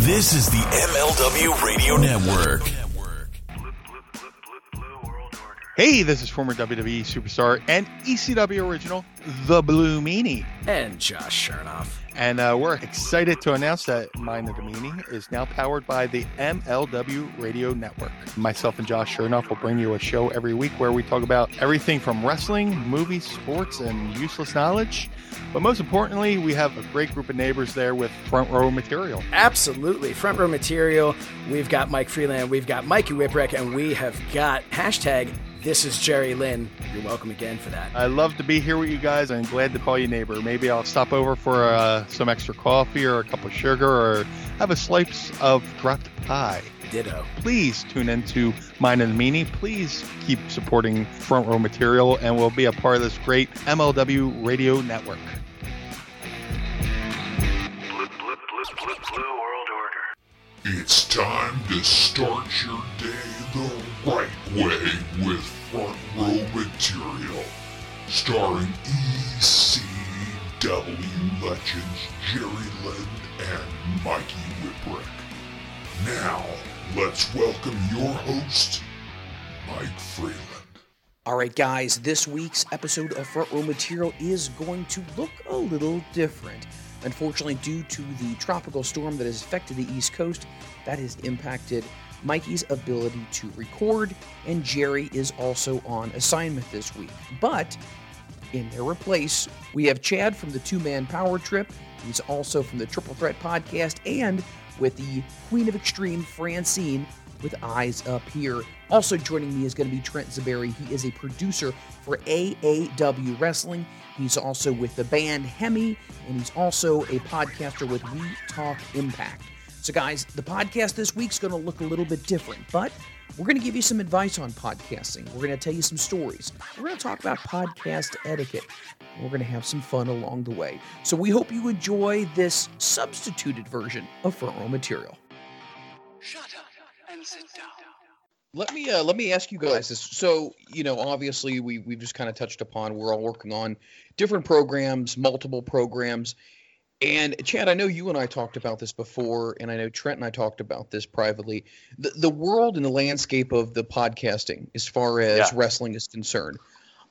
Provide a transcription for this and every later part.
This is the MLW Radio Network. Hey, this is former WWE superstar and ECW original, The Blue Meanie. And Josh Chernoff. And uh, we're excited to announce that Mind the Meanie is now powered by the MLW Radio Network. Myself and Josh Chernoff will bring you a show every week where we talk about everything from wrestling, movies, sports, and useless knowledge. But most importantly, we have a great group of neighbors there with front row material. Absolutely. Front row material. We've got Mike Freeland, we've got Mikey Whipwreck, and we have got hashtag this is Jerry Lynn. You're welcome again for that. I love to be here with you guys. I'm glad to call you neighbor. Maybe I'll stop over for uh, some extra coffee or a cup of sugar or have a slice of dropped pie. Ditto. Please tune into Mind and the Meanie. Please keep supporting Front Row Material and we'll be a part of this great MLW radio network. It's time to start your day the right way with Front Row Material, starring ECW legends Jerry Lynn and Mikey Whipwreck. Now, let's welcome your host, Mike Freeland. All right, guys, this week's episode of Front Row Material is going to look a little different. Unfortunately, due to the tropical storm that has affected the East Coast, that has impacted Mikey's ability to record, and Jerry is also on assignment this week. But in their place, we have Chad from the Two Man Power Trip. He's also from the Triple Threat podcast, and with the Queen of Extreme, Francine, with Eyes Up Here. Also joining me is going to be Trent Zuberi. He is a producer for AAW Wrestling. He's also with the band Hemi, and he's also a podcaster with We Talk Impact. So, guys, the podcast this week's going to look a little bit different, but we're going to give you some advice on podcasting. We're going to tell you some stories. We're going to talk about podcast etiquette. We're going to have some fun along the way. So, we hope you enjoy this substituted version of front row material. Shut up and sit down. Let me uh, let me ask you guys this. So, you know, obviously we we've just kind of touched upon we're all working on different programs, multiple programs. And Chad, I know you and I talked about this before, and I know Trent and I talked about this privately. The, the world and the landscape of the podcasting, as far as Yeah. wrestling is concerned,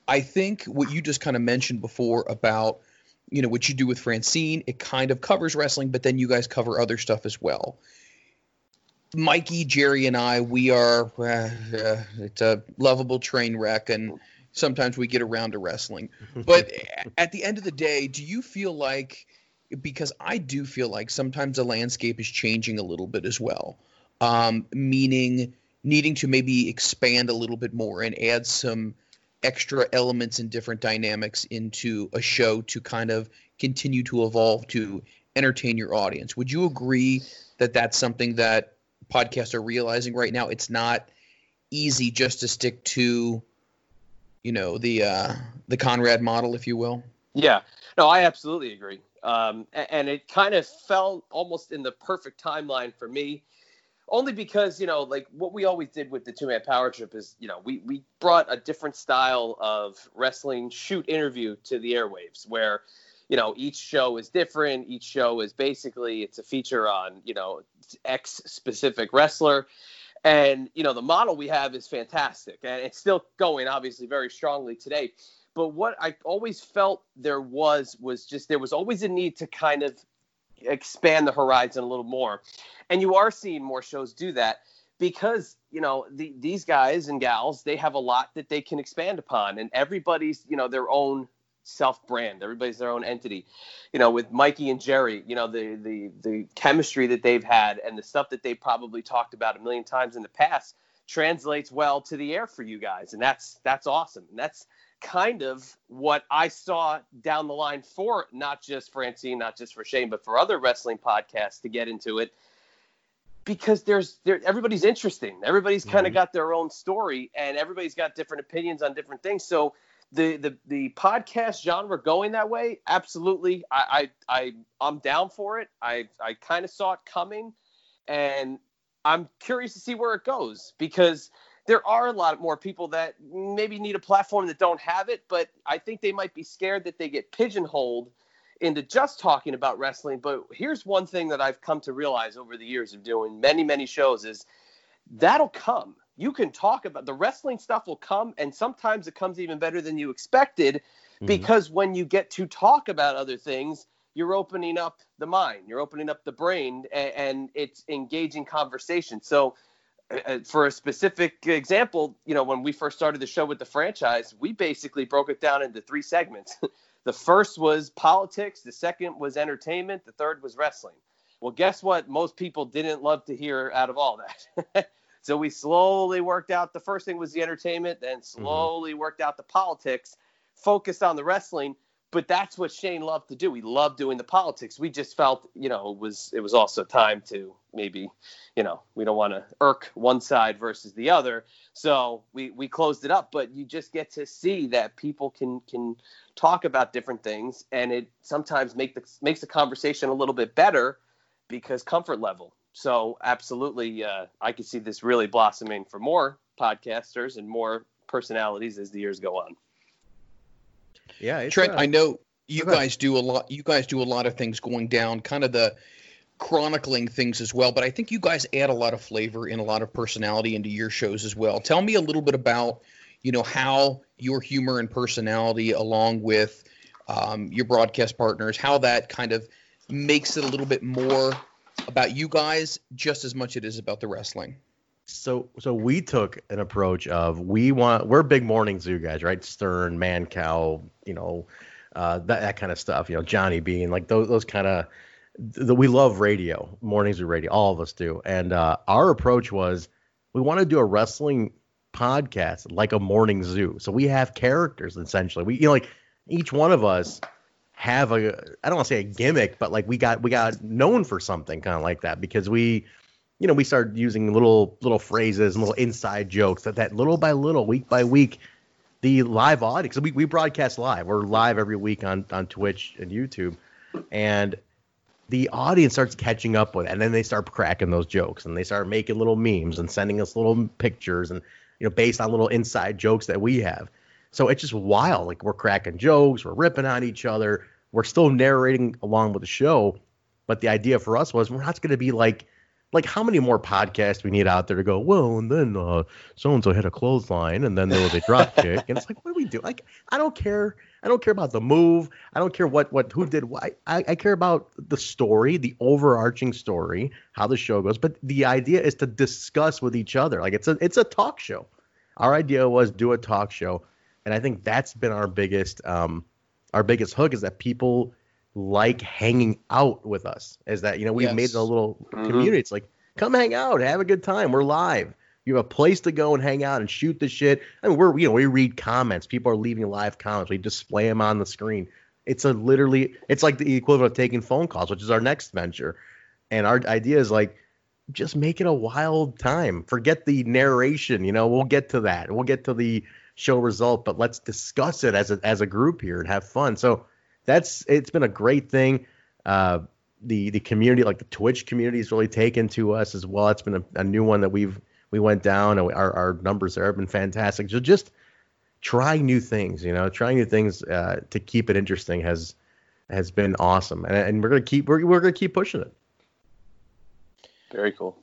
I think what you just kind of mentioned before about, you know, what you do with Francine, it kind of covers wrestling, but then you guys cover other stuff as well. Mikey, Jerry, and I, we are uh, uh, it's a lovable train wreck, and sometimes we get around to wrestling. But at the end of the day, do you feel like because I do feel like sometimes the landscape is changing a little bit as well, um, meaning needing to maybe expand a little bit more and add some extra elements and different dynamics into a show to kind of continue to evolve to entertain your audience. Would you agree that that's something that podcasts are realizing right now? It's not easy just to stick to, you know, the uh, the Conrad model, if you will. Yeah, no, I absolutely agree. Um, and it kind of fell almost in the perfect timeline for me, only because you know, like what we always did with the two man power trip is, you know, we we brought a different style of wrestling shoot interview to the airwaves, where you know each show is different. Each show is basically it's a feature on you know X specific wrestler. And you know the model we have is fantastic, and it's still going obviously very strongly today but what I always felt there was was just there was always a need to kind of expand the horizon a little more, and you are seeing more shows do that because you know the, these guys and gals they have a lot that they can expand upon, and everybody's you know their own self brand, everybody's their own entity. You know, with Mikey and Jerry, you know the the the chemistry that they've had and the stuff that they probably talked about a million times in the past translates well to the air for you guys, and that's that's awesome, and that's kind of what I saw down the line for not just Francine, not just for Shane, but for other wrestling podcasts to get into it. Because there's there everybody's interesting. Everybody's kind of mm-hmm. got their own story and everybody's got different opinions on different things. So the the the podcast genre going that way, absolutely. I I, I I'm down for it. I I kind of saw it coming and I'm curious to see where it goes because there are a lot more people that maybe need a platform that don't have it, but I think they might be scared that they get pigeonholed into just talking about wrestling, but here's one thing that I've come to realize over the years of doing many, many shows is that'll come. You can talk about the wrestling stuff will come, and sometimes it comes even better than you expected Mm-hmm. because when you get to talk about other things, you're opening up the mind, you're opening up the brain, and, and it's engaging conversation. So, uh, for a specific example, you know, when we first started the show with the franchise, we basically broke it down into three segments. the first was politics, the second was entertainment, the third was wrestling. Well, guess what? Most people didn't love to hear out of all that. so we slowly worked out the first thing was the entertainment, then mm-hmm. slowly worked out the politics, focused on the wrestling. But that's what Shane loved to do. He loved doing the politics. We just felt, you know, it was it was also time to maybe, you know, we don't want to irk one side versus the other. So we we closed it up. But you just get to see that people can can talk about different things, and it sometimes make the makes the conversation a little bit better because comfort level. So absolutely, uh, I could see this really blossoming for more podcasters and more personalities as the years go on. Yeah, it's, Trent, uh, I know you go guys do a lot. You guys do a lot of things going down, kind of the chronicling things as well. But I think you guys add a lot of flavor and a lot of personality into your shows as well. Tell me a little bit about, you know, how your humor and personality, along with um, your broadcast partners, how that kind of makes it a little bit more about you guys, just as much it is about the wrestling. So so we took an approach of we want we're big morning zoo guys, right? Stern, Mancow, you know, uh, that that kind of stuff. You know, Johnny Bean, like those those kind of. We love radio, morning zoo radio. All of us do, and uh, our approach was we want to do a wrestling podcast like a morning zoo. So we have characters essentially. We you know like each one of us have a I don't want to say a gimmick, but like we got we got known for something kind of like that because we you know, we started using little little phrases and little inside jokes that that little by little, week by week, the live audience. We we broadcast live. We're live every week on on Twitch and YouTube, and the audience starts catching up with it, and then they start cracking those jokes and they start making little memes and sending us little pictures and you know based on little inside jokes that we have. So it's just wild. Like we're cracking jokes, we're ripping on each other, we're still narrating along with the show. But the idea for us was we're not going to be like like how many more podcasts we need out there to go well and then uh so and so hit a clothesline and then there was a drop kick. And it's like what do we do? Like i don't care i don't care about the move i don't care what what who did what i, I care about the story the overarching story how the show goes but the idea is to discuss with each other. Like it's a it's a talk show. Our idea was do a talk show and i think that's been our biggest um our biggest hook is that people like hanging out with us is that you know we've Yes. made it a little Mhm. community. It's like come hang out have a good time we're live. You have a place to go and hang out and shoot the shit. I mean we're you know we read comments. People are leaving live comments. We display them on the screen. It's a literally it's like the equivalent of taking phone calls which is our next venture. And our idea is like just make it a wild time. Forget the narration you know we'll get to that. We'll get to the show result but let's discuss it as a as a group here and have fun so that's it's been a great thing. Uh, the the community, like the Twitch community, has really taken to us as well. It's been a, a new one that we've we went down, our our numbers there have been fantastic. So just trying new things, you know, trying new things uh, to keep it interesting has has been awesome, and, and we're gonna keep we're, we're gonna keep pushing it. Very cool.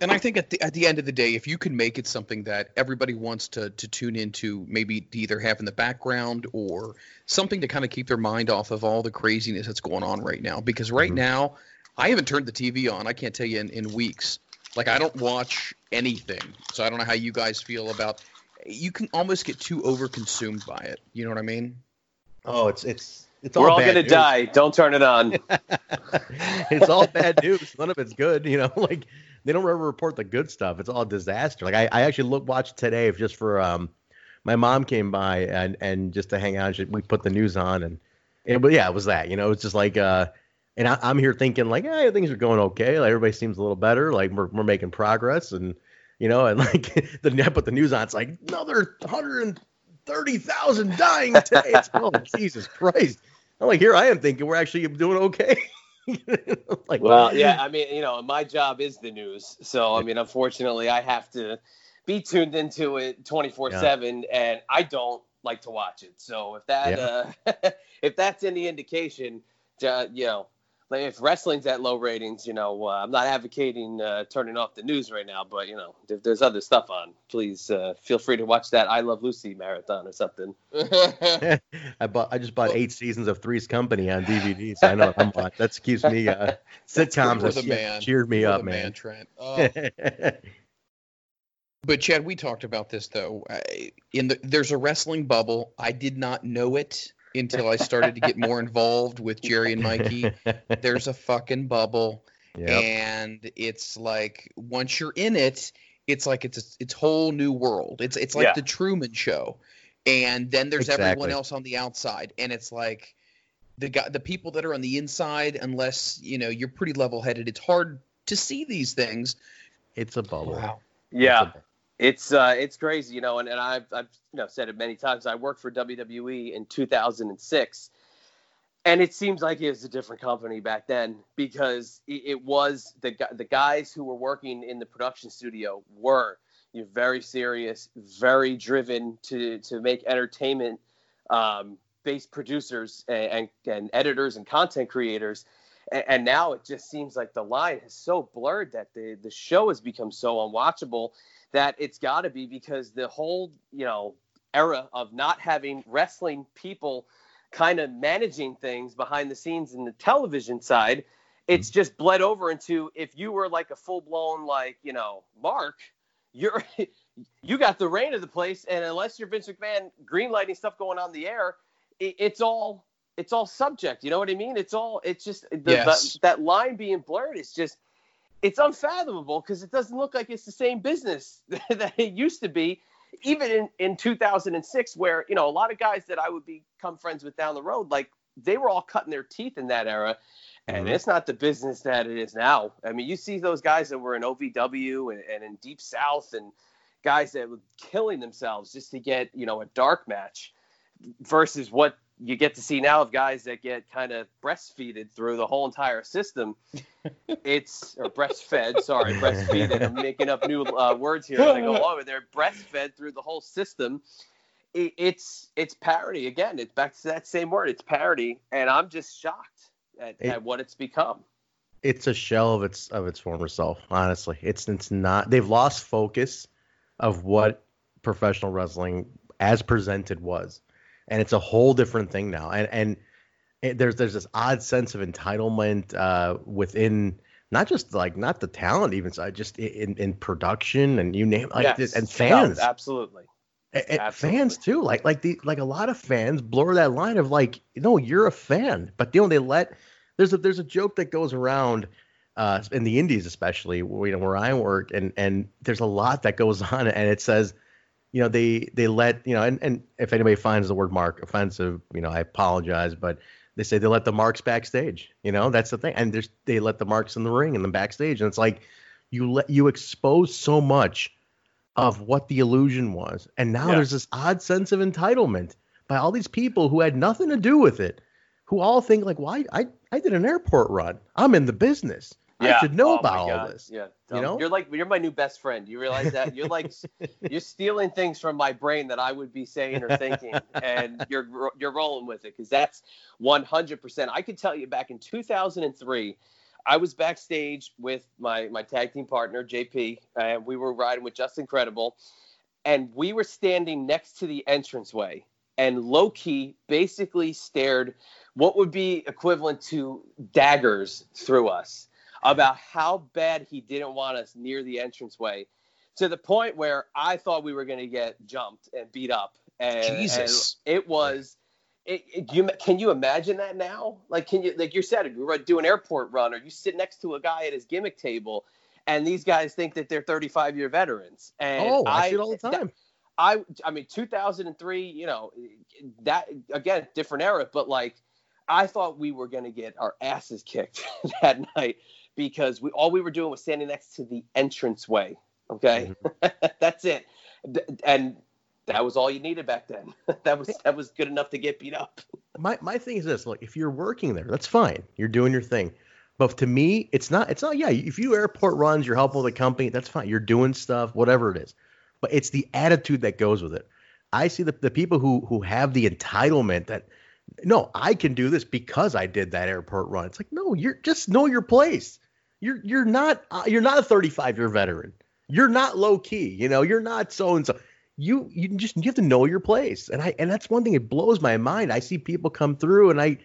And I think at the at the end of the day, if you can make it something that everybody wants to to tune into, maybe to either have in the background or something to kind of keep their mind off of all the craziness that's going on right now. Because right Mhm. now, I haven't turned the TV on. I can't tell you in, in weeks. Like I don't watch anything, so I don't know how you guys feel about. You can almost get too overconsumed by it. You know what I mean? Oh, it's it's it's We're all gonna news. die. Don't turn it on. it's all bad news. None of it's good. You know, like they don't ever report the good stuff. It's all disaster. Like I, I actually look watched today just for um, my mom came by and and just to hang out. She, we put the news on and and but yeah, it was that. You know, it's just like uh, and I, I'm here thinking like, yeah, things are going okay. Like everybody seems a little better. Like we're we're making progress and you know, and like the I put the news on. It's like another hundred and thirty thousand dying today. It's, oh Jesus Christ! I'm like here I am thinking we're actually doing okay. like Well, yeah, I mean, you know, my job is the news. So, I mean, unfortunately, I have to be tuned into it 24/7 and I don't like to watch it. So, if that uh if that's any indication, uh, you know, like if wrestling's at low ratings, you know, uh, I'm not advocating uh, turning off the news right now, but you know, if there's other stuff on, please uh, feel free to watch that I Love Lucy marathon or something. I bought. I just bought eight seasons of Three's Company on DVD, so I know what I'm watching. That keeps me uh, sitcoms. You're that man. cheered me You're up, the man. Trent. Oh. But Chad, we talked about this though. I- In the there's a wrestling bubble. I did not know it until I started to get more involved with Jerry and Mikey. There's a fucking bubble, Yep. and it's like once you're in it, it's like it's a, it's whole new world. It's it's like Yeah. the Truman Show, and then there's everyone else on the outside, and it's like the guy the people that are on the inside, unless you know you're pretty level headed, it's hard to see these things. It's a bubble. Wow. Yeah, it's uh, it's crazy, you know, and, and I've I've you know said it many times. I worked for WWE in 2006, and it seems like it was a different company back then because it, it was the the guys who were working in the production studio were you know, very serious, very driven to to make entertainment um, based producers and, and and editors and content creators. And, and now it just seems like the line is so blurred that the the show has become so unwatchable that it's got to be because the whole you know era of not having wrestling people kind of managing things behind the scenes in the television side it's mm-hmm. just bled over into if you were like a full blown like you know mark you're you got the reign of the place and unless you're Vince McMahon greenlighting stuff going on the air it, it's all it's all subject you know what I mean it's all it's just the, Yes. the, that line being blurred is just it's unfathomable because it doesn't look like it's the same business that it used to be even in, in 2006 where you know a lot of guys that i would become friends with down the road like they were all cutting their teeth in that era and Mhm. it's not the business that it is now i mean you see those guys that were in ovw and, and in deep south and guys that were killing themselves just to get you know a dark match versus what you get to see now of guys that get kind of breastfeeded through the whole entire system. It's or breastfed. Sorry, breastfeeded. I'm making up new uh, words here as I go along. They're breastfed through the whole system. It, it's it's parody again. It's back to that same word. It's parody, and I'm just shocked at, It- at what it's become. it's a shell of its of its former self. Honestly, it's it's not. They've lost focus of what professional wrestling as presented was, and it's a whole different thing now. And and it, there's there's this odd sense of entitlement uh, within not just like not the talent even side, just i- in in production and you name like Yes. this, and No, fans. absolutely. A- a- Absolutely. fans too like like the like a lot of fans blur that line of like no you're a fan but you know they let there's a there's a joke that goes around uh in the indies especially where, you know where i work and and there's a lot that goes on and it says you know they they let you know and, and if anybody finds the word mark offensive you know i apologize but they say they let the marks backstage you know that's the thing and there's they let the marks in the ring and the backstage and it's like you let you expose so much of what the illusion was. And now Yeah. there's this odd sense of entitlement by all these people who had nothing to do with it, who all think like, "Why? I, I did an airport run. I'm in the business. I should know Oh about all this." Yeah. You know? You're like you're my new best friend. You realize that? You're like you're stealing things from my brain that I would be saying or thinking, and you're you're rolling with it because that's 100%. I could tell you back in 2003, I was backstage with my my tag team partner JP, and we were riding with Justin Credible, and we were standing next to the entranceway, and Low Ki basically stared what would be equivalent to daggers through us about how bad he didn't want us near the entranceway to the point where I thought we were going to get jumped and beat up. And, Jesus. and it was. It, it- you can you imagine that now? Like, can you like you said, we were doing airport run, or you sit next to a guy at his gimmick table, and these guys think that they're 35 year veterans. And Oh, I see it all the that- time. I I mean 2003, you know, that again different era, but like I thought we were gonna get our asses kicked that night because we all we were doing was standing next to the entranceway. Okay, mm-hmm. that's it, and that was all you needed back then. that was that was good enough to get beat up. my my thing is this: look, if you're working there, that's fine. You're doing your thing. But to me, it's not. It's not. Yeah, if you airport runs, you're helping with the company. That's fine. You're doing stuff, whatever it is. But it's the attitude that goes with it. I see the, the people who who have the entitlement that no, I can do this because I did that airport run. It's like, no, you're just know your place. You're you're not uh, you're not a 35 year veteran. You're not Low Ki. You know, you're not so and so. You you just you have to know your place. And I and that's one thing. It blows my mind. I see people come through, and I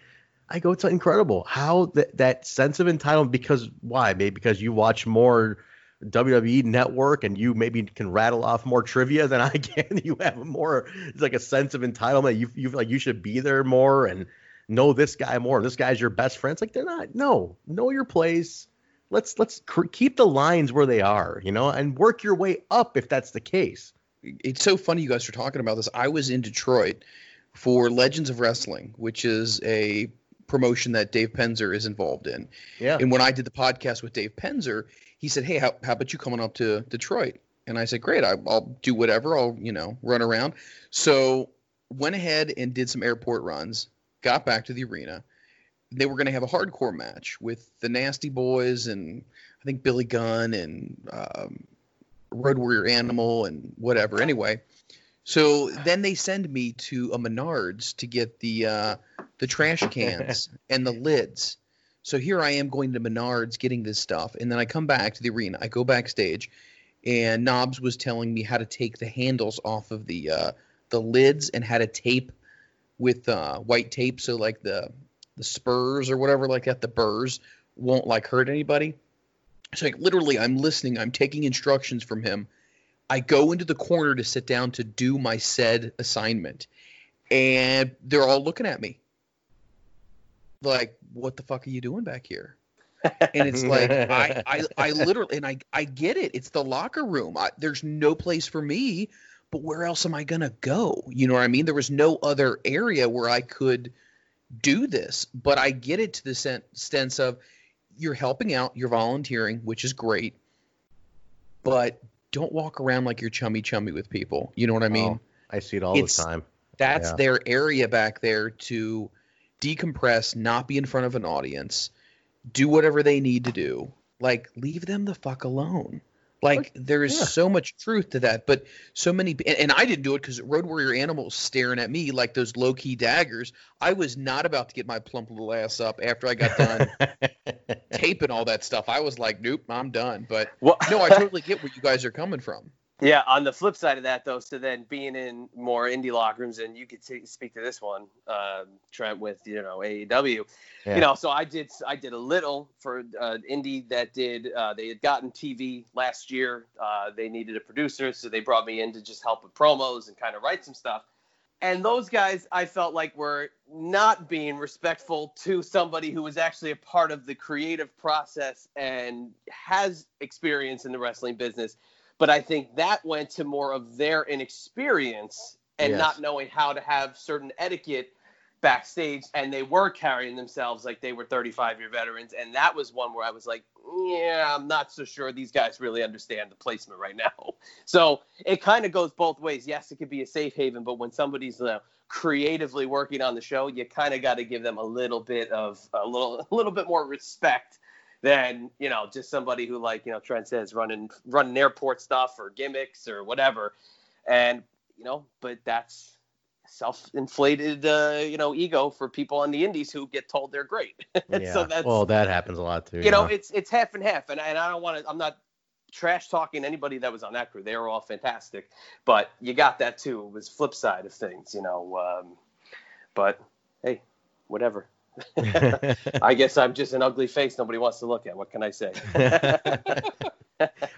I go, it's incredible how that that sense of entitlement. Because why? Maybe because you watch more WWE Network and you maybe can rattle off more trivia than I can. You have more it's like a sense of entitlement. You you feel like you should be there more and know this guy more. This guy's your best friend. It's like they're not. No, know your place. Let's let's cr- keep the lines where they are, you know, and work your way up if that's the case. It's so funny you guys are talking about this. I was in Detroit for Legends of Wrestling, which is a promotion that Dave Penzer is involved in. Yeah. And when I did the podcast with Dave Penzer, he said, "Hey, how, how about you coming up to Detroit?" And I said, "Great, I, I'll do whatever. I'll you know run around." So went ahead and did some airport runs. Got back to the arena. They were going to have a hardcore match with the Nasty Boys and I think Billy Gunn and um, Road Warrior Animal and whatever. Anyway, so then they send me to a Menards to get the uh, the trash cans and the lids. So here I am going to Menards getting this stuff, and then I come back to the arena. I go backstage, and Knobbs was telling me how to take the handles off of the uh, the lids and how to tape with uh, white tape, so like the the spurs or whatever like that, the burrs won't like hurt anybody. So like literally, I'm listening. I'm taking instructions from him. I go into the corner to sit down to do my said assignment, and they're all looking at me like, "What the fuck are you doing back here?" and it's like I, I I literally and I I get it. It's the locker room. I, there's no place for me, but where else am I gonna go? You know what I mean? There was no other area where I could do this. But I get it to the sen- sense of you're helping out, you're volunteering, which is great. But don't walk around like you're chummy chummy with people. You know what I mean? Oh, I see it all It's- the time. That's Yeah. their area back there to decompress, not be in front of an audience, do whatever they need to do. Like, leave them the fuck alone. Like, there is yeah. so much truth to that, but so many, and, and I didn't do it because Road Warrior Animals staring at me like those Low Ki daggers. I was not about to get my plump little ass up after I got done taping all that stuff. I was like, nope, I'm done. But Well, no, I totally get where you guys are coming from. Yeah, on the flip side of that, though, so then being in more indie locker rooms, and you could t- speak to this one, um, Trent, with you know AEW, Yeah. you know, so I did I did a little for uh, indie that did uh, they had gotten TV last year, uh, they needed a producer, so they brought me in to just help with promos and kind of write some stuff, and those guys I felt like were not being respectful to somebody who was actually a part of the creative process and has experience in the wrestling business but I think that went to more of their inexperience and Yes. not knowing how to have certain etiquette backstage and they were carrying themselves like they were 35 year veterans. And that was one where I was like yeah I'm not so sure these guys really understand the placement right now. So it kind of goes both ways. Yes it could be a safe haven but when somebody's uh, creatively working on the show you kind of got to give them a little bit of a little a little bit more respect than you know just somebody who like you know Trent says running running airport stuff or gimmicks or whatever, and you know but that's self-inflated uh, you know ego for people on the indies who get told they're great. yeah. so that's well, that happens a lot too. you know it's it's half and half, and and I don't want to I'm not trash talking anybody that was on that crew. They were all fantastic, but you got that too. It was flip side of things, you know. Um, but hey, whatever. I guess I'm just an ugly face nobody wants to look at. What can I say?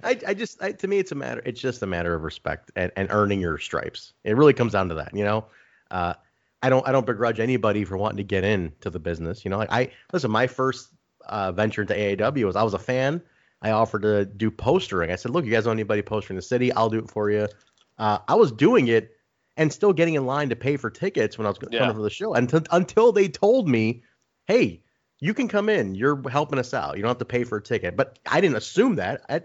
I, I just I, to me it's a matter it's just a matter of respect and, and earning your stripes. It really comes down to that, you know. Uh, I don't I don't begrudge anybody for wanting to get into the business. You know, like I listen. My first uh, venture into AAW was I was a fan. I offered to do postering. I said, look, you guys know anybody postering in the city? I'll do it for you. Uh, I was doing it and still getting in line to pay for tickets when I was Yeah. coming for the show until until they told me, hey, you can come in. You're helping us out. You don't have to pay for a ticket. But I didn't assume that. I,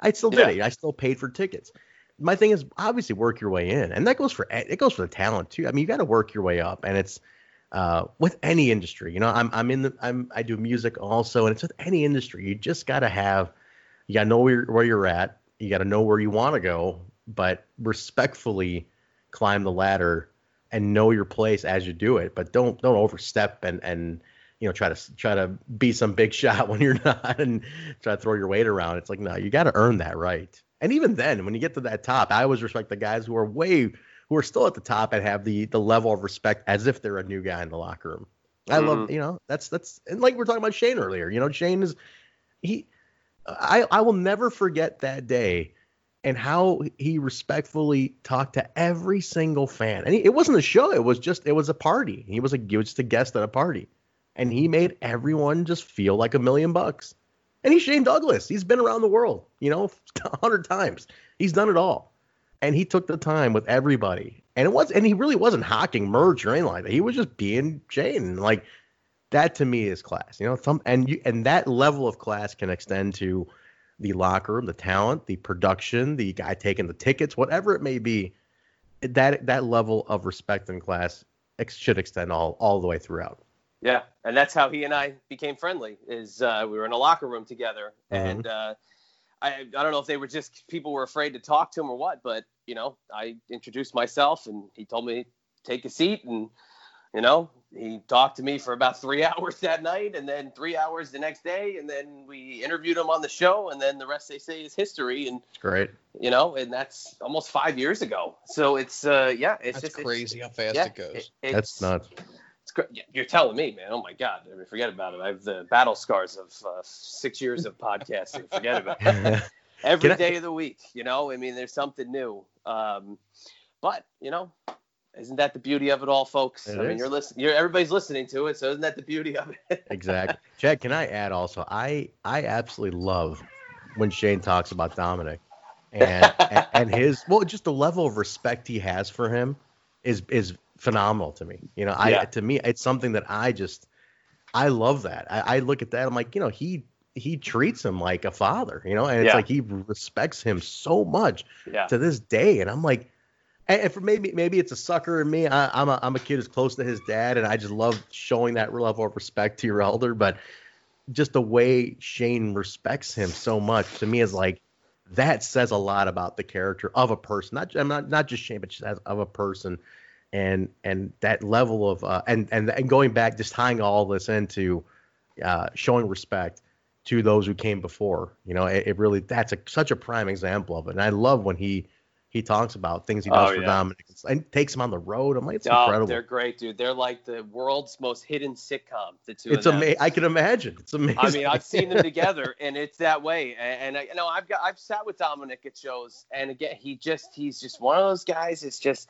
I still did Yeah. it. I still paid for tickets. My thing is obviously work your way in, and that goes for it goes for the talent too. I mean, you got to work your way up, and it's uh, with any industry. You know, I'm I'm in the I'm I do music also, and it's with any industry. You just got to have you got to know where you're, where you're at. You got to know where you want to go, but respectfully climb the ladder and know your place as you do it, but don't don't overstep and and you know try to try to be some big shot when you're not and try to throw your weight around. It's like no, you got to earn that right. And even then, when you get to that top, I always respect the guys who are way who are still at the top and have the the level of respect as if they're a new guy in the locker room. I Mm-hmm. love you know that's that's and like we are talking about Shane earlier. You know Shane is he I I will never forget that day and how he respectfully talked to every single fan. And he, it wasn't a show; it was just it was a party. He was a he was just a guest at a party, and he made everyone just feel like a million bucks. And he's Shane Douglas. He's been around the world, you know, a hundred times. He's done it all, and he took the time with everybody. And it was, and he really wasn't hawking merch or anything like that. He was just being Shane. Like that to me is class. You know, some and you and that level of class can extend to the locker room, the talent, the production, the guy taking the tickets, whatever it may be. That that level of respect and class ex- should extend all all the way throughout. Yeah, and that's how he and I became friendly. Is uh, we were in a locker room together, and uh, I I don't know if they were just people were afraid to talk to him or what, but you know I introduced myself, and he told me take a seat, and you know he talked to me for about three hours that night, and then three hours the next day, and then we interviewed him on the show, and then the rest they say is history, and great. you know, and that's almost five years ago. So it's uh yeah, it's That's just it's- crazy how fast yeah, it goes. it- it's, That's nuts. it's great. Yeah, You're telling me, man. Oh my God. I mean, forget about it. I have the battle scars of uh, six years of podcasting. Forget about it. Every Can I- day of the week, you know. I mean, there's something new. Um, but you know, isn't that the beauty of it all, folks? It I mean, you're listening. You're everybody's listening to it, so isn't that the beauty of it? exactly. Chad, can I add also? I I absolutely love when Shane talks about Dominic and and, and his well, just the level of respect he has for him is is phenomenal to me. You know, I Yeah. to me it's something that I just I love that. I, I look at that. I'm like, you know, he he treats him like a father. You know, and it's Yeah. like he respects him so much yeah. to this day. And I'm like, and for maybe maybe it's a sucker in me. I, I'm a I'm a kid who's close to his dad, and I just love showing that level of respect to your elder. But just the way Shane respects him so much to me is like that says a lot about the character of a person. Not I'm not not just Shane, but just as of a person. And and that level of uh, and and and going back, just tying all this into uh, showing respect to those who came before. You know, it, it really that's a, such a prime example of it. And I love when he he talks about things he oh, does Oh, for yeah. Dominic and takes him on the road. I'm like, it's Oh, incredible. they're great, dude. They're like the world's most hidden sitcom. The two. It's amazing. I can imagine. It's amazing. I mean, I've seen them together, and it's that way. And, and I, you know, I've got I've sat with Dominic at shows, and again, he just he's just one of those guys. It's just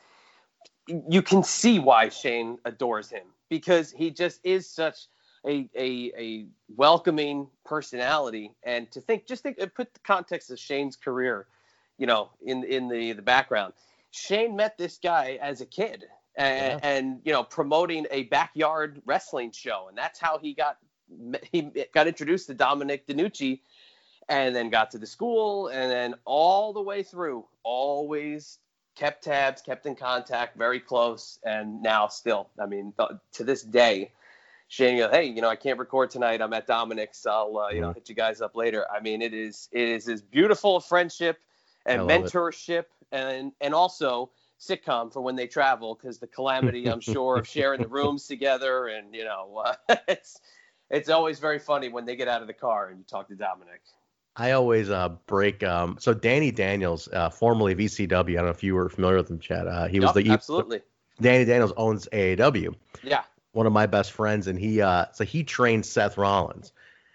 you can see why Shane adores him because he just is such a a, a welcoming personality. And to think, just think, put the context of Shane's career, you know, in in the the background. Shane met this guy as a kid. And, and you know promoting a backyard wrestling show and that's how he got he got introduced to Dominic DeNucci and then got to the school and then all the way through always kept tabs kept in contact very close and now still i mean th- to this day Shane goes, hey, you know, I can't record tonight. I'm at Dominic's. I'll, uh, you know, hit you guys up later. I mean, it is, it is as beautiful a friendship and love it. mentorship and, and also sitcom for when they travel because the calamity, I'm sure, of sharing the rooms together and, you know, uh, it's, it's always very funny when they get out of the car and you talk to Dominic. I always uh, break. Um, so Danny Daniels, uh, formerly VCW. I don't know if you were familiar with him, Chad. Uh, he was the absolutely. Danny Daniels owns AAW. Yeah. One of my best friends, and he uh, so he trained Seth Rollins.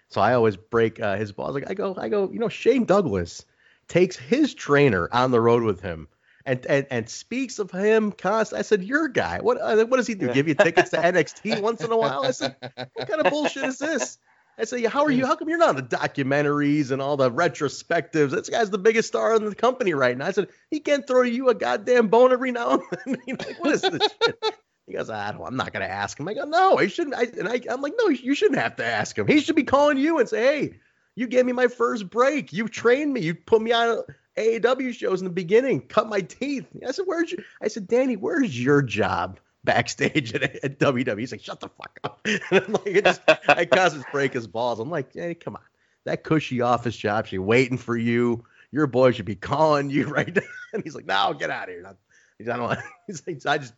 So I always break uh, his balls. Like I go, I go. You know, Shane Douglas takes his trainer on the road with him. And, and, and speaks of him constantly. I said, "Your guy. What uh, what does he do? Give you tickets to NXT once in a while?" I said, "What kind of bullshit is this?" I said, how are you? How come you're not on the documentaries and all the retrospectives? This guy's the biggest star in the company right now. I said, he can't throw you a goddamn bone every now and then. Like, what is this shit? He goes, I don't, I'm not going to ask him. I go, no, he shouldn't. I, and I, I'm like, no, you shouldn't have to ask him. He should be calling you and say, hey, you gave me my first break. You trained me. You put me on AAW shows in the beginning, cut my teeth. I said, where's your, I said, Danny, where's your job? backstage at, at WWE. He's like, shut the fuck up. And I'm like, it just, I constantly break his balls. I'm like, hey, come on. That cushy office job, she's waiting for you. Your boy should be calling you right now. And he's like, no, get out of here. He's, I don't he's like, I just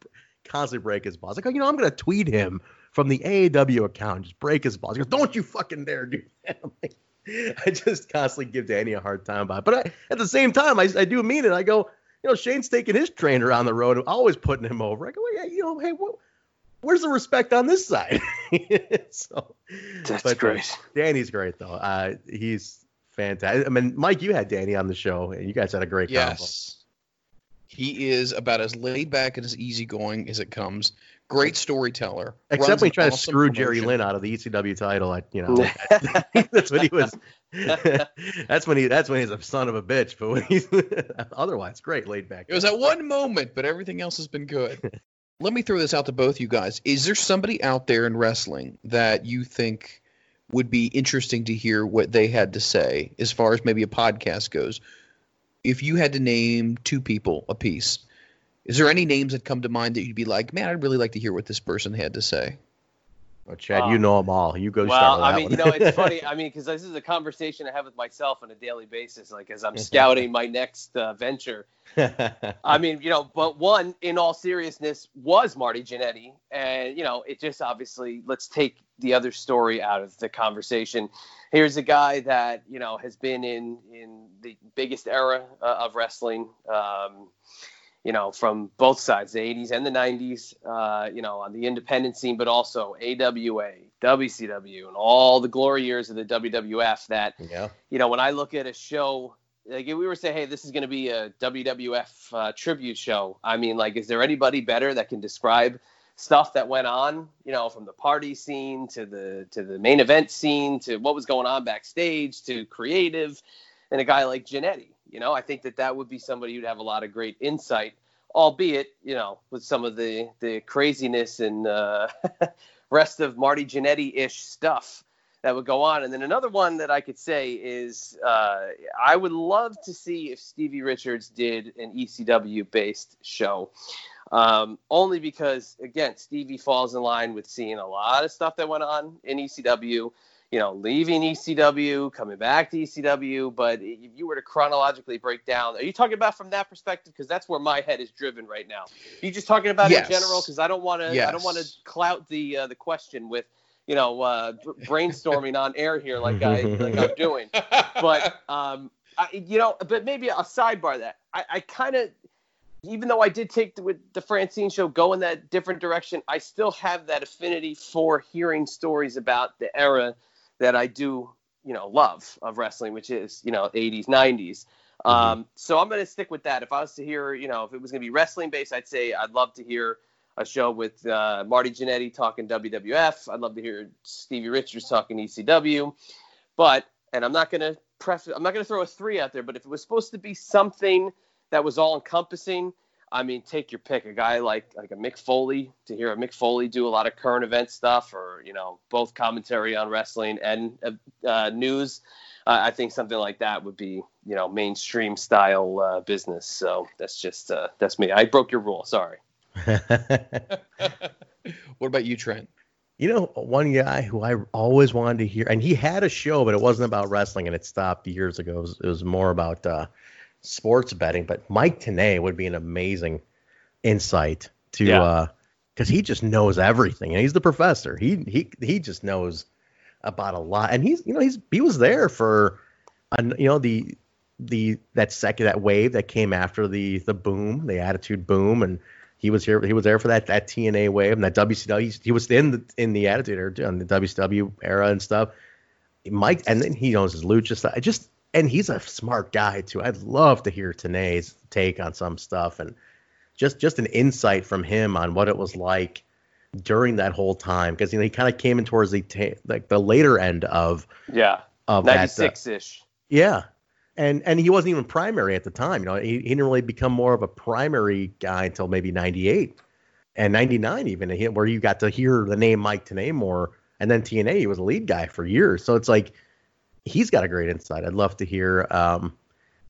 constantly break his balls. Like, oh, you know, I'm gonna tweet him from the AAW account, just break his balls. He goes, "Don't you fucking dare do that!" I'm like, I just constantly give Danny a hard time about it. But I, at the same time, I, I do mean it. I go, you know, Shane's taking his trainer on the road, always putting him over. I go, well, yeah, you know, hey, what, where's the respect on this side? so That's but, uh, great. Danny's great though. Uh, he's fantastic. I mean, Mike, you had Danny on the show, and you guys had a great combo. Yes. He is about as laid back and as easygoing as it comes. Great storyteller. Except when he an tried to awesome screw Jerry. Lynn out of the ECW title. I, you know, that's when he was. that's when he. That's when he's a son of a bitch. But when he's otherwise great, laid back. It was that one moment, but everything else has been good. Let me throw this out to both you guys. Is there somebody out there in wrestling that you think would be interesting to hear what they had to say as far as maybe a podcast goes? If you had to name two people a piece, is there any names that come to mind that you'd be like, man, I'd really like to hear what this person had to say? Oh, Chad, you know them all. You go Well, with I mean, one. you know, it's funny. I mean, because this is a conversation I have with myself on a daily basis, like as I'm scouting my next uh, venture. I mean, you know, but one, in all seriousness, was Marty Jannetty, and you know, it just obviously let's take the other story out of the conversation. Here's a guy that you know has been in in the biggest era uh, of wrestling. Um, you know, from both sides, the 80s and the 90s, uh, you know, on the independent scene, but also AWA, WCW, and all the glory years of the WWF. That, yeah. you know, when I look at a show, like if we were saying, hey, this is going to be a WWF uh, tribute show, I mean, like, is there anybody better that can describe stuff that went on, you know, from the party scene to the to the main event scene to what was going on backstage to creative, and a guy like Jannetty. You know, I think that that would be somebody who'd have a lot of great insight, albeit, you know, with some of the the craziness and uh, rest of Marty Jannetty ish stuff that would go on. And then another one that I could say is uh, I would love to see if Stevie Richards did an ECW based show. Um, only because, again, Stevie falls in line with seeing a lot of stuff that went on in ECW you know, leaving ECW, coming back to ECW. But if you were to chronologically break down, are you talking about from that perspective? Because that's where my head is driven right now. Are you just talking about Yes. in general? Because I don't want to. I don't want to clout the uh, the question with you know uh, brainstorming on air here like I like I'm doing. But um, I, you know, but maybe a sidebar that I, I kind of. Even though I did take the, with the Francine show go in that different direction, I still have that affinity for hearing stories about the era that I do, you know, love of wrestling, which is, you know, 80s, 90s. Um, so I'm going to stick with that. If I was to hear, you know, if it was going to be wrestling based, I'd say I'd love to hear a show with uh, Marty Jannetty talking WWF. I'd love to hear Stevie Richards talking ECW. But, and I'm not going to pref, I'm not going to throw a three out there, but if it was supposed to be something that was all encompassing, I mean, take your pick. A guy like like a Mick Foley to hear a Mick Foley do a lot of current event stuff, or you know, both commentary on wrestling and uh, uh, news. Uh, I think something like that would be you know mainstream style uh, business. So that's just uh, that's me. I broke your rule. Sorry. What about you, Trent? You know, one guy who I always wanted to hear, and he had a show, but it wasn't about wrestling, and it stopped years ago. It was, it was more about uh, sports betting. But Mike Tenay would be an amazing insight to, Yeah. Uh, because he just knows everything, and he's the professor. He he he just knows about a lot, and he's you know he's he was there for, you know the the that second that wave that came after the the boom, the attitude boom, and he was here. He was there for that that TNA wave and that WCW. He, he was in the in the Attitude Era on the WCW era and stuff. Mike, and then he knows his lucha stuff. I just and he's a smart guy too. I'd love to hear Tenay's take on some stuff and just just an insight from him on what it was like during that whole time because you know he kind of came in towards the ta- like the later end of Yeah. of that. uh, Ninety six ish. yeah. And and he wasn't even primary at the time. You know, he, he didn't really become more of a primary guy until maybe 98 and 99 even where you got to hear the name Mike Tenay more. And then TNA, he was a lead guy for years. So it's like he's got a great insight. I'd love to hear. Um,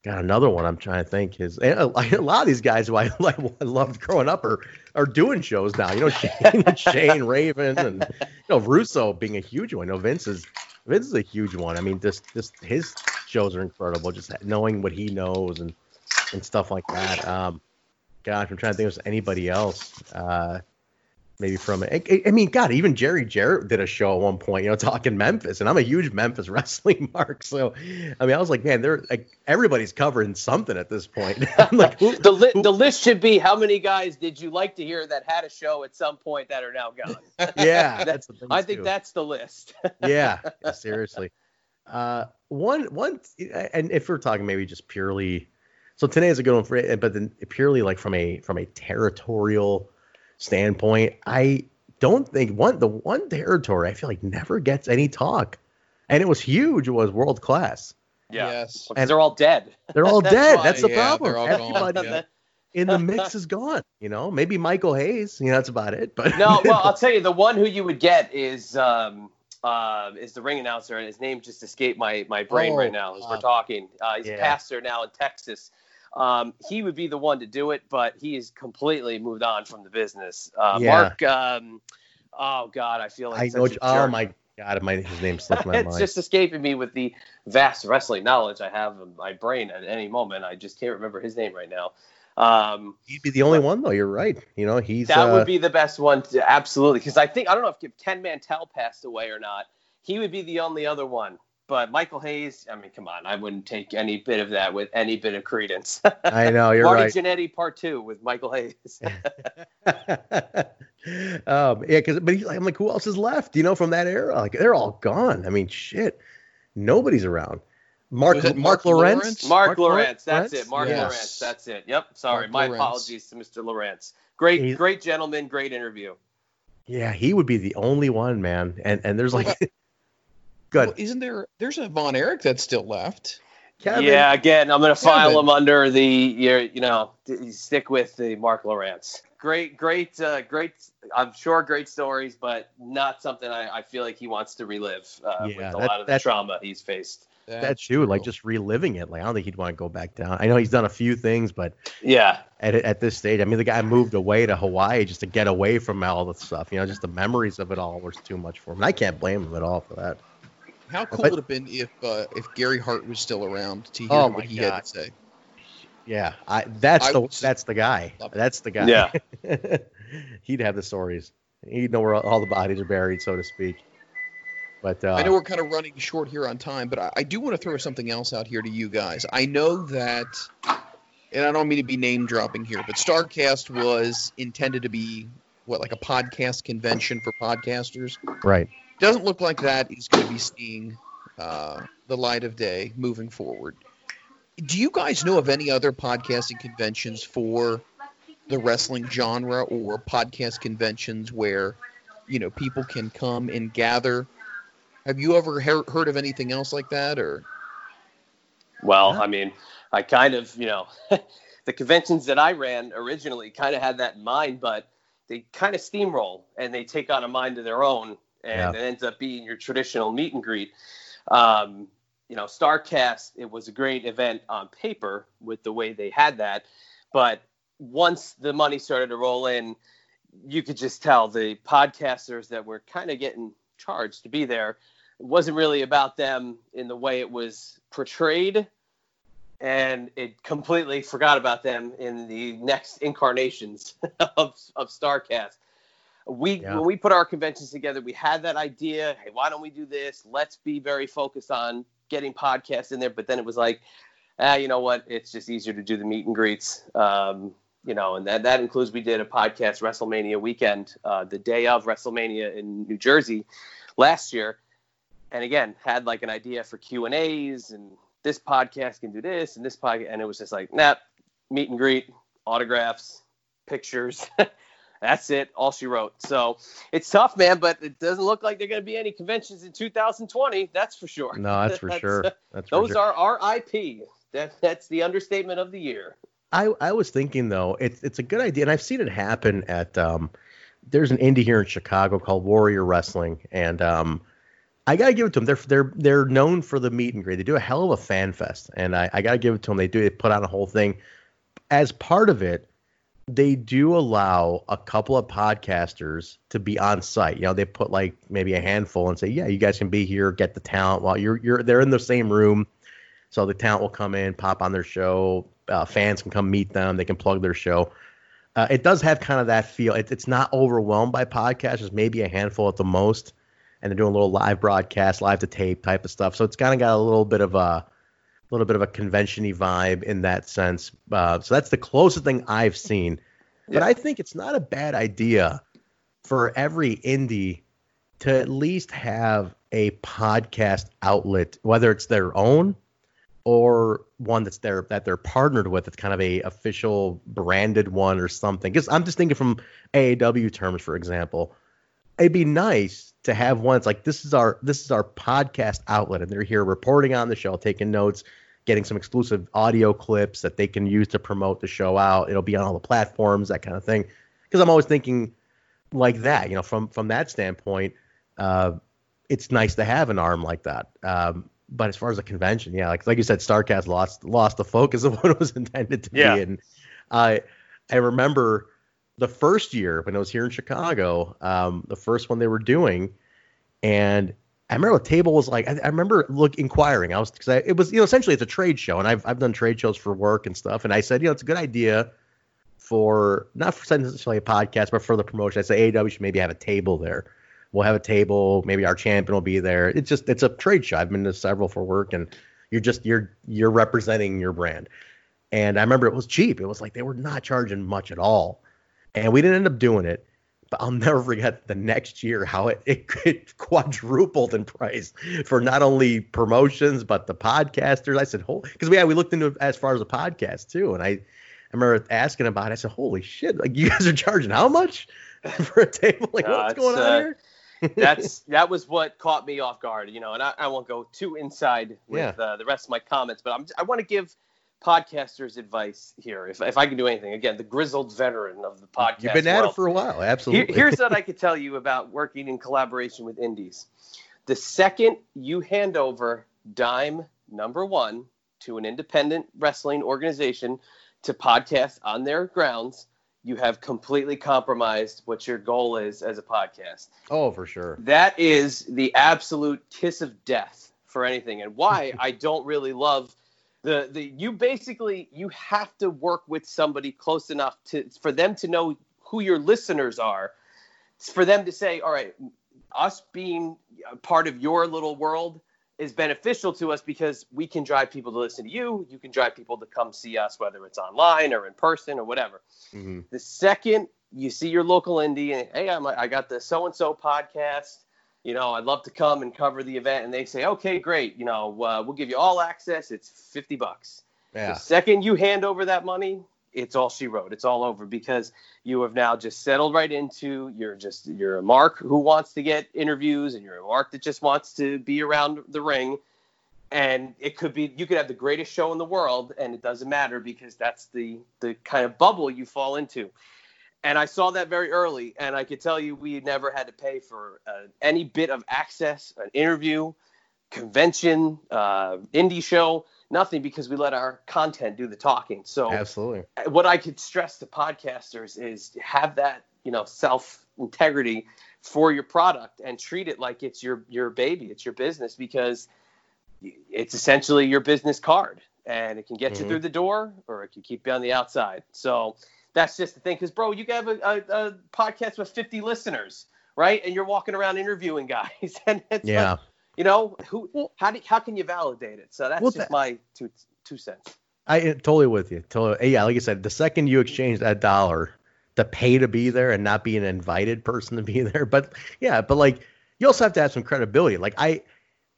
got another one. I'm trying to think. His a, a lot of these guys who I, like, I loved growing up are are doing shows now. You know, Shane, Shane Raven and you know Russo being a huge one. You know, Vince is Vince is a huge one. I mean, just just his shows are incredible. Just knowing what he knows and and stuff like that. Um, gosh, I'm trying to think of anybody else. Uh, maybe from I, I mean, God, even Jerry Jarrett did a show at one point, you know, talking Memphis, and I'm a huge Memphis wrestling mark. So, I mean, I was like, man, they're like everybody's covering something at this point. I'm like, who, the li- who- the list should be how many guys did you like to hear that had a show at some point that are now gone. yeah, that's the I think too. that's the list. yeah, yeah, seriously. Uh, one, one, and if we're talking maybe just purely, so today is a good one for it, but then purely like from a from a territorial standpoint, I don't think one the one territory I feel like never gets any talk, and it was huge. It was world class. yeah, Yes. because they're all dead. They're all That's dead. why. That's the Yeah, problem. they're gone, Everybody yeah. in the mix is gone. You know, maybe Michael Hayes. You know, that's about it. But no, well, I'll tell you, the one who you would get is um, uh, is the ring announcer, and his name just escaped my my brain Oh, right now as uh, we're talking. Uh, he's a pastor now in Texas. Um, he would be the one to do it, but he has completely moved on from the business. Uh, Yeah. Mark, um, oh God, I feel like I know. Oh my God, my his name slipped my it's mind. just escaping me with the vast wrestling knowledge I have in my brain at any moment. I just can't remember his name right now. Um, He'd be the only one though. You're right. You know, he's that uh, would be the best one, to, absolutely. Because I think I don't know if Ken Mantell passed away or not. He would be the only other one. But Michael Hayes, I mean, come on, I wouldn't take any bit of that with any bit of credence. I know you're Marty right. Jannetty Part Two with Michael Hayes. um, yeah, because but he's like, I'm like, who else is left? You know, from that era, like they're all gone. I mean, shit, nobody's around. Mark Was Mark, Mark Lowrance. Lowrance? Mark, Lowrance? Lowrance, that's it. Mark Yes. Lowrance, that's it. Yep. Sorry, Mark my Lowrance. apologies to Mr. Lowrance. Great, He's- great gentleman, great interview. Yeah, he would be the only one, man. And and there's like, good. Well, isn't there? There's a Von Erich that's still left. Kevin, Yeah, again, I'm going to file Kevin. him under the you you know stick with the Mark Lowrance. Great, great, uh, great. I'm sure great stories, but not something I, I feel like he wants to relive uh, Yeah, with a that- lot of the trauma he's faced. That's true. Like just reliving it. Like I don't think he'd want to go back down. I know he's done a few things, but Yeah, at at this stage, I mean, the guy moved away to Hawaii just to get away from all the stuff. You know, just the memories of it all was too much for him. And I can't blame him at all for that. How cool But- would it have been if uh, if Gary Hart was still around to hear Oh what he God. had to say? Yeah, I that's I the would- that's the guy. That's the guy. Yeah. He'd have the stories. He'd know where all the bodies are buried, so to speak. But uh, I know we're kind of running short here on time, but I, I do want to throw something else out here to you guys. I know that, and I don't mean to be name dropping here, but Starcast was intended to be what like a podcast convention for podcasters. right. Doesn't look like that is going to be seeing uh, the light of day moving forward. Do you guys know of any other podcasting conventions for the wrestling genre or podcast conventions where you know people can come and gather? Have you ever he- heard of anything else like that, or Well. I mean, I kind of, you know, the conventions that I ran originally kind of had that in mind, but they kind of steamroll and they take on a mind of their own, and Yeah. it ends up being your traditional meet and greet. Um, you know, Starcast, it was a great event on paper with the way they had that, but once the money started to roll in, you could just tell the podcasters that were kind of getting charged to be there it wasn't really about them in the way it was portrayed and it completely forgot about them in the next incarnations of, of starcast we Yeah. when we put our conventions together we had that idea hey why don't we do this? Let's be very focused on getting podcasts in there. But then it was like ah, you know what? It's just easier to do the meet and greets um, you know and that, that includes we did a podcast wrestlemania weekend uh, the day of wrestlemania in new jersey last year. And again had like an idea for q and a's and this podcast can do this and this podcast and it was just like nah meet and greet autographs pictures that's it all she wrote so it's tough man but it doesn't look like there are going to be any conventions in 2020 that's for sure No, that's for That's, sure. uh, That's those sure. are our ip that, that's the understatement of the year I I was thinking though, it's it's a good idea, and I've seen it happen at um, there's an indie here in Chicago called Warrior Wrestling, and um, I gotta give it to them. They're they're they're known for the meet and greet. They do a hell of a fan fest, and I, I gotta give it to them. They do they put on a whole thing. As part of it, they do allow a couple of podcasters to be on site. You know, they put like maybe a handful and say, yeah, you guys can be here, get the talent while you're you're they're in the same room. So the talent will come in, pop on their show. Uh, fans can come meet them. They can plug their show. uh, it does have kind of that feel. It, it's not overwhelmed by podcasts. There's maybe a handful at the most, and they're doing a little live broadcast, live to tape type of stuff. So it's kind of got a little bit of a little bit of a convention-y vibe in that sense. Uh, so that's the closest thing I've seen. But I think it's not a bad idea for every indie to at least have a podcast outlet, whether it's their own or one that's there that they're partnered with. It's kind of a official branded one or something. Because I'm just thinking from AAW terms, for example, it'd be nice to have one. It's like this is our this is our podcast outlet, and they're here reporting on the show, taking notes, getting some exclusive audio clips that they can use to promote the show out. It'll be on all the platforms, that kind of thing. Because I'm always thinking like that, you know, from from that standpoint, uh, it's nice to have an arm like that. Um, but as far as a convention, yeah, like like you said, Starcast lost lost the focus of what it was intended to Yeah. be. And I I remember the first year when I was here in Chicago, um, the first one they were doing, and I remember the table was like I, I remember look inquiring. I was because it was you know essentially it's a trade show, and I've I've done trade shows for work and stuff, and I said you know it's a good idea for not for necessarily a podcast, but for the promotion. I say AAW should maybe have a table there. We'll have a table. Maybe our champion will be there. It's just it's a trade show. I've been to several for work, and you're just you're you're representing your brand. And I remember it was cheap. It was like they were not charging much at all, and we didn't end up doing it. But I'll never forget the next year how it, it, it quadrupled in price for not only promotions but the podcasters. I said, "Holy," because we yeah, we looked into it as far as a podcast too, and I I remember asking about it. I said, "Holy shit! Like you guys are charging how much for a table? Like what's going on uh, here?" That's that was what caught me off guard, you know. And I, I won't go too inside with uh, the rest of my comments, but I'm, I want to give podcasters advice here, if, if I can do anything. Again, the grizzled veteran of the podcast. You've been at world. it for a while, Here- absolutely. here's what I could tell you about working in collaboration with indies. The second you hand over dime number one to an independent wrestling organization to podcast on their grounds, you have completely compromised what your goal is as a podcast. oh, for sure. That is the absolute kiss of death for anything, and why I don't really love the the you basically you have to work with somebody close enough to for them to know who your listeners are, for them to say, all right, us being a part of your little world is beneficial to us because we can drive people to listen to you. You can drive people to come see us, whether it's online or in person or whatever. Mhm. The second you see your local indie and hey, I'm, I got the so and so podcast. You know, I'd love to come and cover the event, and they say, okay, great. You know, uh, we'll give you all access. It's fifty bucks. Yeah. The second you hand over that money, it's all she wrote. It's all over because you have now just settled right into you're just you're a mark who wants to get interviews and you're a mark that just wants to be around the ring. And it could be you could have the greatest show in the world and it doesn't matter because that's the the kind of bubble you fall into. And I saw that very early, and I could tell you we never had to pay for uh, any bit of access, an interview, convention, uh, indie show, nothing because we let our content do the talking. So Absolutely. what I could stress to podcasters is have that, you know, self integrity for your product and treat it like it's your your baby, it's your business because it's essentially your business card and it can get you Mhm. through the door or it can keep you on the outside. So that's just the thing because bro, you have a, a, a podcast with 50 listeners, right? And you're walking around interviewing guys and it's Yeah. like, you know, who how do how can you validate it? So that's Well, just that- my two two cents. I uh, totally with you. Totally. Yeah, like you said, the second you exchange that dollar to pay to be there and not be an invited person to be there, but yeah, but like you also have to have some credibility. Like I,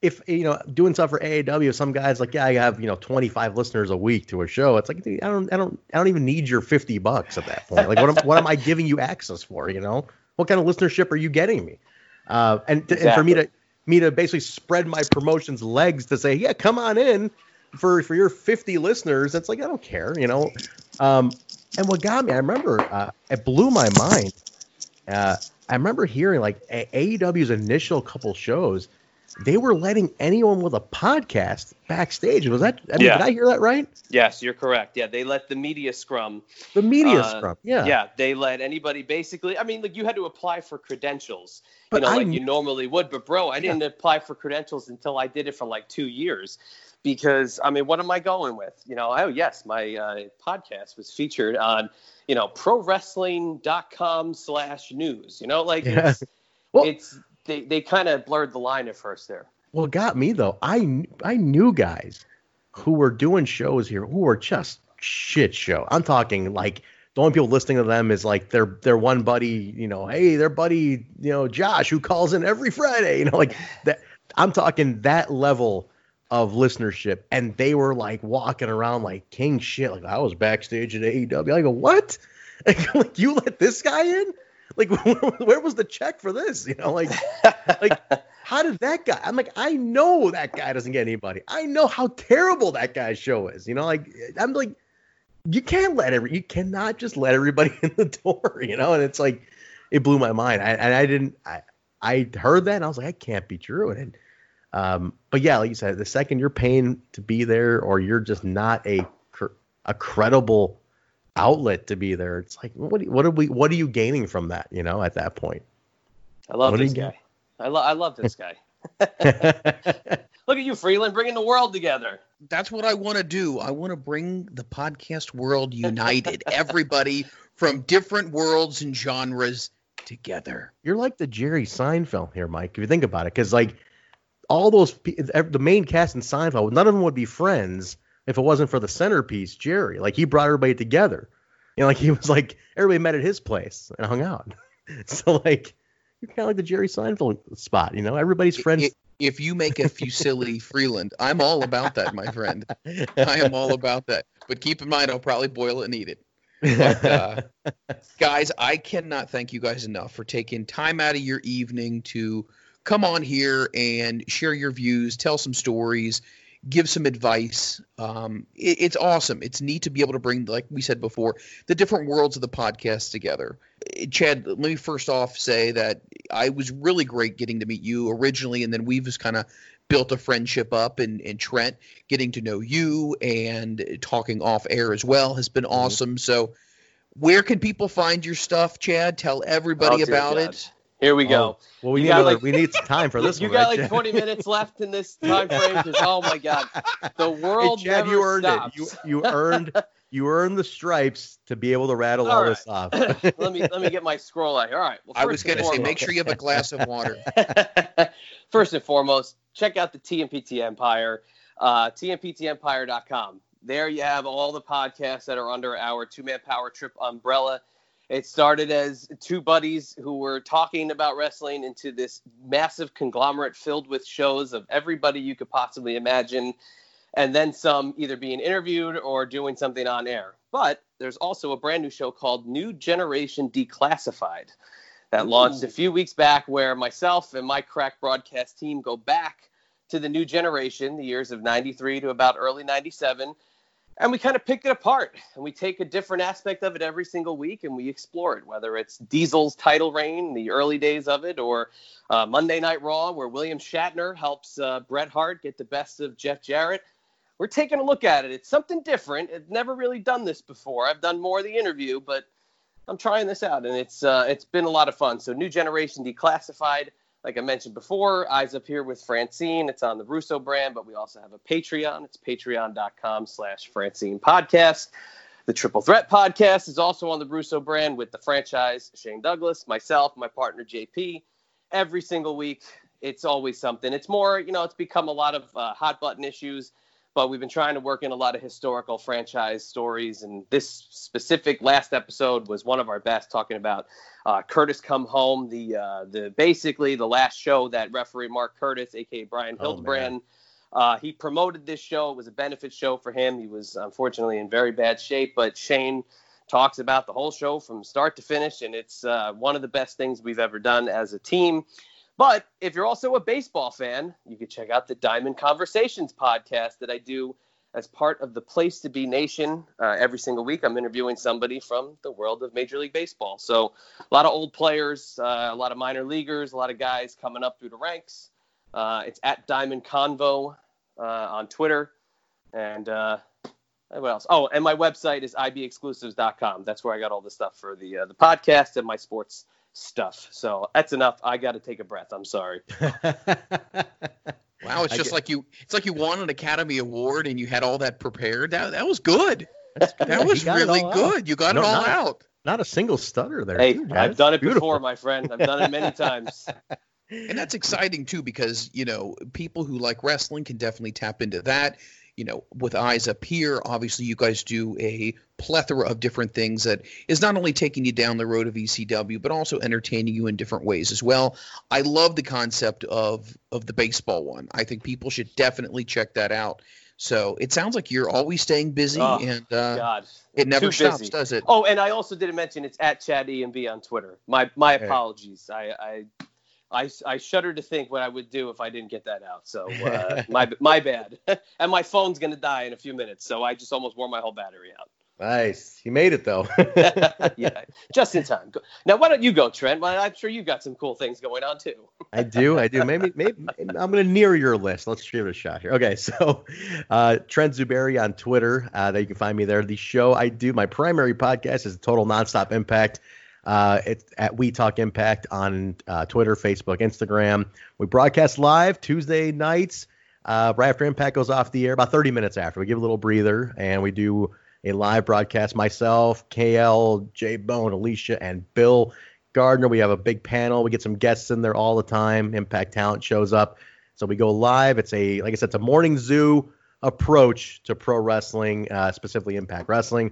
if you know, doing stuff for AAW, some guys like, yeah, I have you know 25 listeners a week to a show. It's like, dude, I don't, I don't, I don't even need your 50 bucks at that point. Like, what am, what am I giving you access for? You know, what kind of listenership are you getting me? Uh, and, to, and for me to me to basically spread my promotion's legs to say, yeah, come on in for for your 50 listeners. It's like I don't care, you know. Um, and what got me, I remember, uh, it blew my mind. Uh, I remember hearing like AEW's initial couple shows, they were letting anyone with a podcast backstage. Was that? I mean, Yeah. did I hear that right? Yes, you're correct. Yeah, they let the media scrum. The media uh, scrum. Yeah. Yeah, they let anybody basically. I mean, like you had to apply for credentials, But you know, I like you normally would. But bro, I didn't apply for credentials until I did it for like two years, because I mean, what am I going with? You know, oh yes, my uh, podcast was featured on, you know, ProWrestling.com slash news. You know, like Yeah. it's, Well- it's they they kind of blurred the line at first there. What got me though, I I knew guys who were doing shows here who were just shit show. I'm talking like the only people listening to them is like their their one buddy, you know, hey, their buddy, you know, Josh who calls in every Friday, you know, like that. I'm talking that level of listenership, and they were like walking around like king shit. Like I was backstage at AEW. I go, what? like you let this guy in? Like where was the check for this? You know, like like how did that guy? I'm like, I know that guy doesn't get anybody. I know how terrible that guy's show is. You know, like I'm like, you can't let every, you cannot just let everybody in the door. You know, and it's like, it blew my mind. I, and I didn't, I, I heard that and I was like, i can't be true. And, um, but yeah, like you said, the second you're paying to be there, or you're just not a a credible outlet to be there, it's like, what, do what are we, what are you gaining from that? You know, at that point. I love What this guy. I, lo- I love this guy. Look at you, Freeland, bringing the world together. That's what I want to do. I want to bring the podcast world united. Everybody from different worlds and genres together. you're like the Jerry Seinfeld here, Mike. If you think about it, because like all those the main cast in Seinfeld, none of them would be friends if it wasn't for the centerpiece, Jerry. Like he brought everybody together. You know, like he was like everybody met at his place and hung out. so like you're kind of like the Jerry Seinfeld spot. You know, everybody's friends. If you make a Fusilli Freeland, I'm all about that, my friend. I am all about that. But keep in mind, I'll probably boil it and eat it. But, uh, guys, I cannot thank you guys enough for taking time out of your evening to come on here and share your views, tell some stories, give some advice. Um, it- it's awesome. It's neat to be able to bring, like we said before, the different worlds of the podcast together. Chad, let me first off say that I was really great getting to meet you originally, and then we've just kind of built a friendship up. And, and Trent, getting to know you and talking off air as well has been awesome. So, where can people find your stuff, Chad? Tell everybody Oh, about God. it. Here we go. well, we You need got, another- like- we need some time for this you one. got right, like Chad? 20 minutes left in this time frame because oh my god, the world Hey, world Chad, never you earned stops. it. You you earned you earned the stripes to be able to rattle all, All this off. let me let me get my scroll out. here. All right. Well, I was going to say, make sure you have a glass of water. First and foremost, check out the TMPT Empire, uh, tmptempire.com. There you have all the podcasts that are under our two man power trip umbrella. It started as two buddies who were talking about wrestling into this massive conglomerate filled with shows of everybody you could possibly imagine, and then some either being interviewed or doing something on air. But there's also a brand new show called New Generation Declassified that launched a few weeks back where myself and my crack broadcast team go back to the new generation, the years of 93 to about early 97, and we kind of pick it apart and we take a different aspect of it every single week and we explore it, whether it's Diesel's title reign, the early days of it, or uh, Monday Night Raw, where William Shatner helps uh, Bret Hart get the best of Jeff Jarrett. We're taking a look at it. It's something different. I've never really done this before. I've done more of the interview, but I'm trying this out, and it's uh, it's been a lot of fun. So, New Generation Declassified, like I mentioned before, eyes up here with Francine. It's on the Russo brand, but we also have a Patreon. It's Patreon.com/slash Francine Podcast. The Triple Threat Podcast is also on the Russo brand with the franchise Shane Douglas, myself, my partner JP. Every single week, it's always something. It's more, you know, it's become a lot of uh, hot button issues but we've been trying to work in a lot of historical franchise stories. And this specific last episode was one of our best, talking about uh, Curtis Come Home, the uh, the basically the last show that referee Mark Curtis, aka Brian Oh, Hildebrand, uh, he promoted this show. It was a benefit show for him. He was unfortunately in very bad shape, but Shane talks about the whole show from start to finish, and it's uh, one of the best things we've ever done as a team. But if you're also a baseball fan, you can check out the Diamond Conversations podcast that I do as part of the Place to Be Nation. Uh, every single week, I'm interviewing somebody from the world of Major League Baseball. So a lot of old players, uh, a lot of minor leaguers, a lot of guys coming up through the ranks. Uh, it's at Diamond Convo uh, on Twitter. And uh, what else? Oh, and my website is ibexclusives.com. That's where I got all the stuff for the uh, the podcast and my sports stuff. So that's enough. I got to take a breath. I'm sorry. Wow, it's just like you. It's like you won an Academy Award and you had all that prepared. That that was good. That was really all out. good. You got No, it all not- out. Not a single stutter there. Hey, too, I've done it Beautiful. before, my friend. I've done it many times. And that's exciting too because, you know, people who like wrestling can definitely tap into that. You know, with eyes up here, obviously you guys do a plethora of different things that is not only taking you down the road of ECW, but also entertaining you in different ways as well. I love the concept of of the baseball one. I think people should definitely check that out. So it sounds like you're always staying busy Oh, and uh, God. it never stops, busy. does it? Oh, and I also didn't mention it's at Chad EMB on Twitter. My my Hey. apologies. I, I I I shudder to think what I would do if I didn't get that out. So uh, my my bad. and my phone's gonna die in a few minutes, so I just almost wore my whole battery out. Nice. You made it though. yeah, just in time. Now, why don't you go, Trent? Well, I'm sure you've got some cool things going on too. I do. I do. Maybe, maybe I'm going to near your list. Let's give it a shot here. Okay. So, uh, Trent Zuberi on Twitter. Uh, that you can find me there. The show I do, my primary podcast is Total Nonstop Impact. Uh, it's at We Talk Impact on uh, Twitter, Facebook, Instagram. We broadcast live Tuesday nights uh, right after Impact goes off the air, about 30 minutes after. We give a little breather and we do a live broadcast. Myself, KL, J Bone, Alicia, and Bill Gardner. We have a big panel. We get some guests in there all the time. Impact Talent shows up. So we go live. It's a, like I said, it's a morning zoo approach to pro wrestling, uh, specifically Impact Wrestling.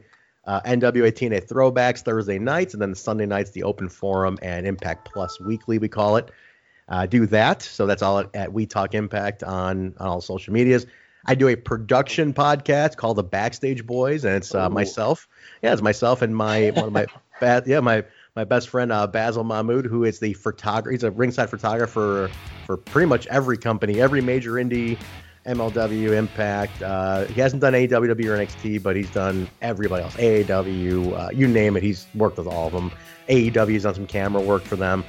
Uh, NWA TNA throwbacks Thursday nights, and then Sunday nights, the open forum and Impact Plus Weekly, we call it. Uh, do that. So that's all at, at We Talk Impact on, on all social medias. I do a production podcast called The Backstage Boys, and it's uh, myself. Yeah, it's myself and my one of my ba- yeah my my best friend uh, Basil Mahmood, who is the photographer. He's a ringside photographer for pretty much every company, every major indie, MLW, Impact. Uh, he hasn't done AEW or NXT, but he's done everybody else. AAW, uh, you name it. He's worked with all of them. AEW's done some camera work for them.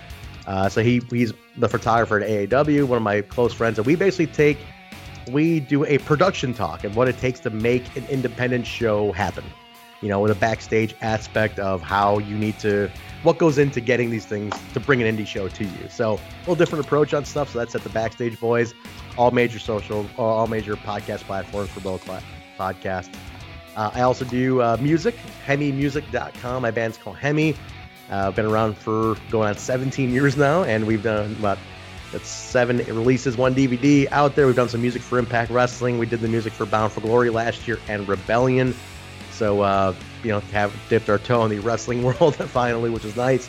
Uh, so he he's the photographer at AAW, one of my close friends, and we basically take we do a production talk and what it takes to make an independent show happen. You know, with a backstage aspect of how you need to, what goes into getting these things to bring an indie show to you. So, a little different approach on stuff. So, that's at the Backstage Boys, all major social, all major podcast platforms for both podcasts. Uh, I also do uh, music, hemimusic.com. My band's called Hemi. Uh, I've been around for going on 17 years now, and we've done about that's seven releases, one DVD out there. We've done some music for Impact Wrestling. We did the music for Bound for Glory last year and Rebellion. So, uh, you know, have dipped our toe in the wrestling world finally, which is nice.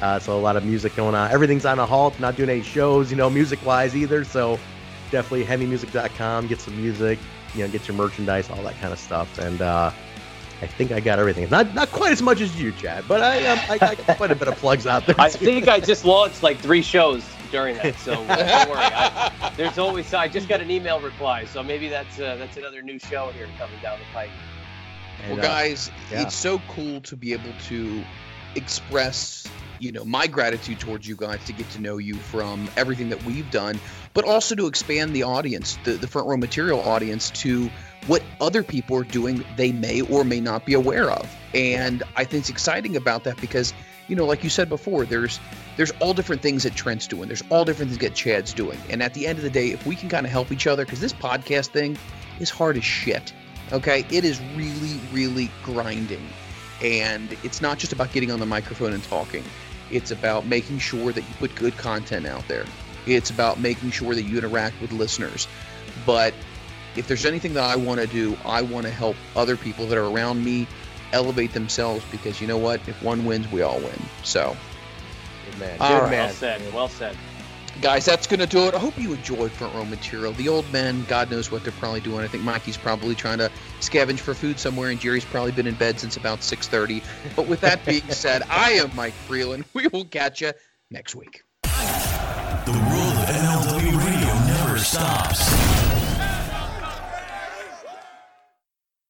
Uh, so a lot of music going on. Everything's on a halt. Not doing any shows, you know, music-wise either. So definitely hemimusic.com. Get some music, you know, get your merchandise, all that kind of stuff. And uh, I think I got everything. Not not quite as much as you, Chad, but I um, I got quite a bit of plugs out there. I too. think I just launched like three shows during that, so uh, don't worry. I, there's always I just got an email reply, so maybe that's uh, that's another new show here coming down the pike. And, well, uh, guys, yeah. it's so cool to be able to express, you know, my gratitude towards you guys to get to know you from everything that we've done, but also to expand the audience, the, the front row material audience, to what other people are doing they may or may not be aware of. And I think it's exciting about that because, you know, like you said before, there's there's all different things that Trent's doing. There's all different things that Chad's doing. And at the end of the day, if we can kind of help each other, because this podcast thing is hard as shit. Okay, it is really, really grinding. And it's not just about getting on the microphone and talking. It's about making sure that you put good content out there. It's about making sure that you interact with listeners. But if there's anything that I want to do, I want to help other people that are around me elevate themselves because you know what? If one wins, we all win. So, Good man. Good right. man. Well said. Well said. Guys, that's going to do it. I hope you enjoyed front row material. The old men, God knows what they're probably doing. I think Mikey's probably trying to scavenge for food somewhere, and Jerry's probably been in bed since about 6:30. But with that being said, I am Mike Freeland. We will catch you next week. The world of MLW radio never stops.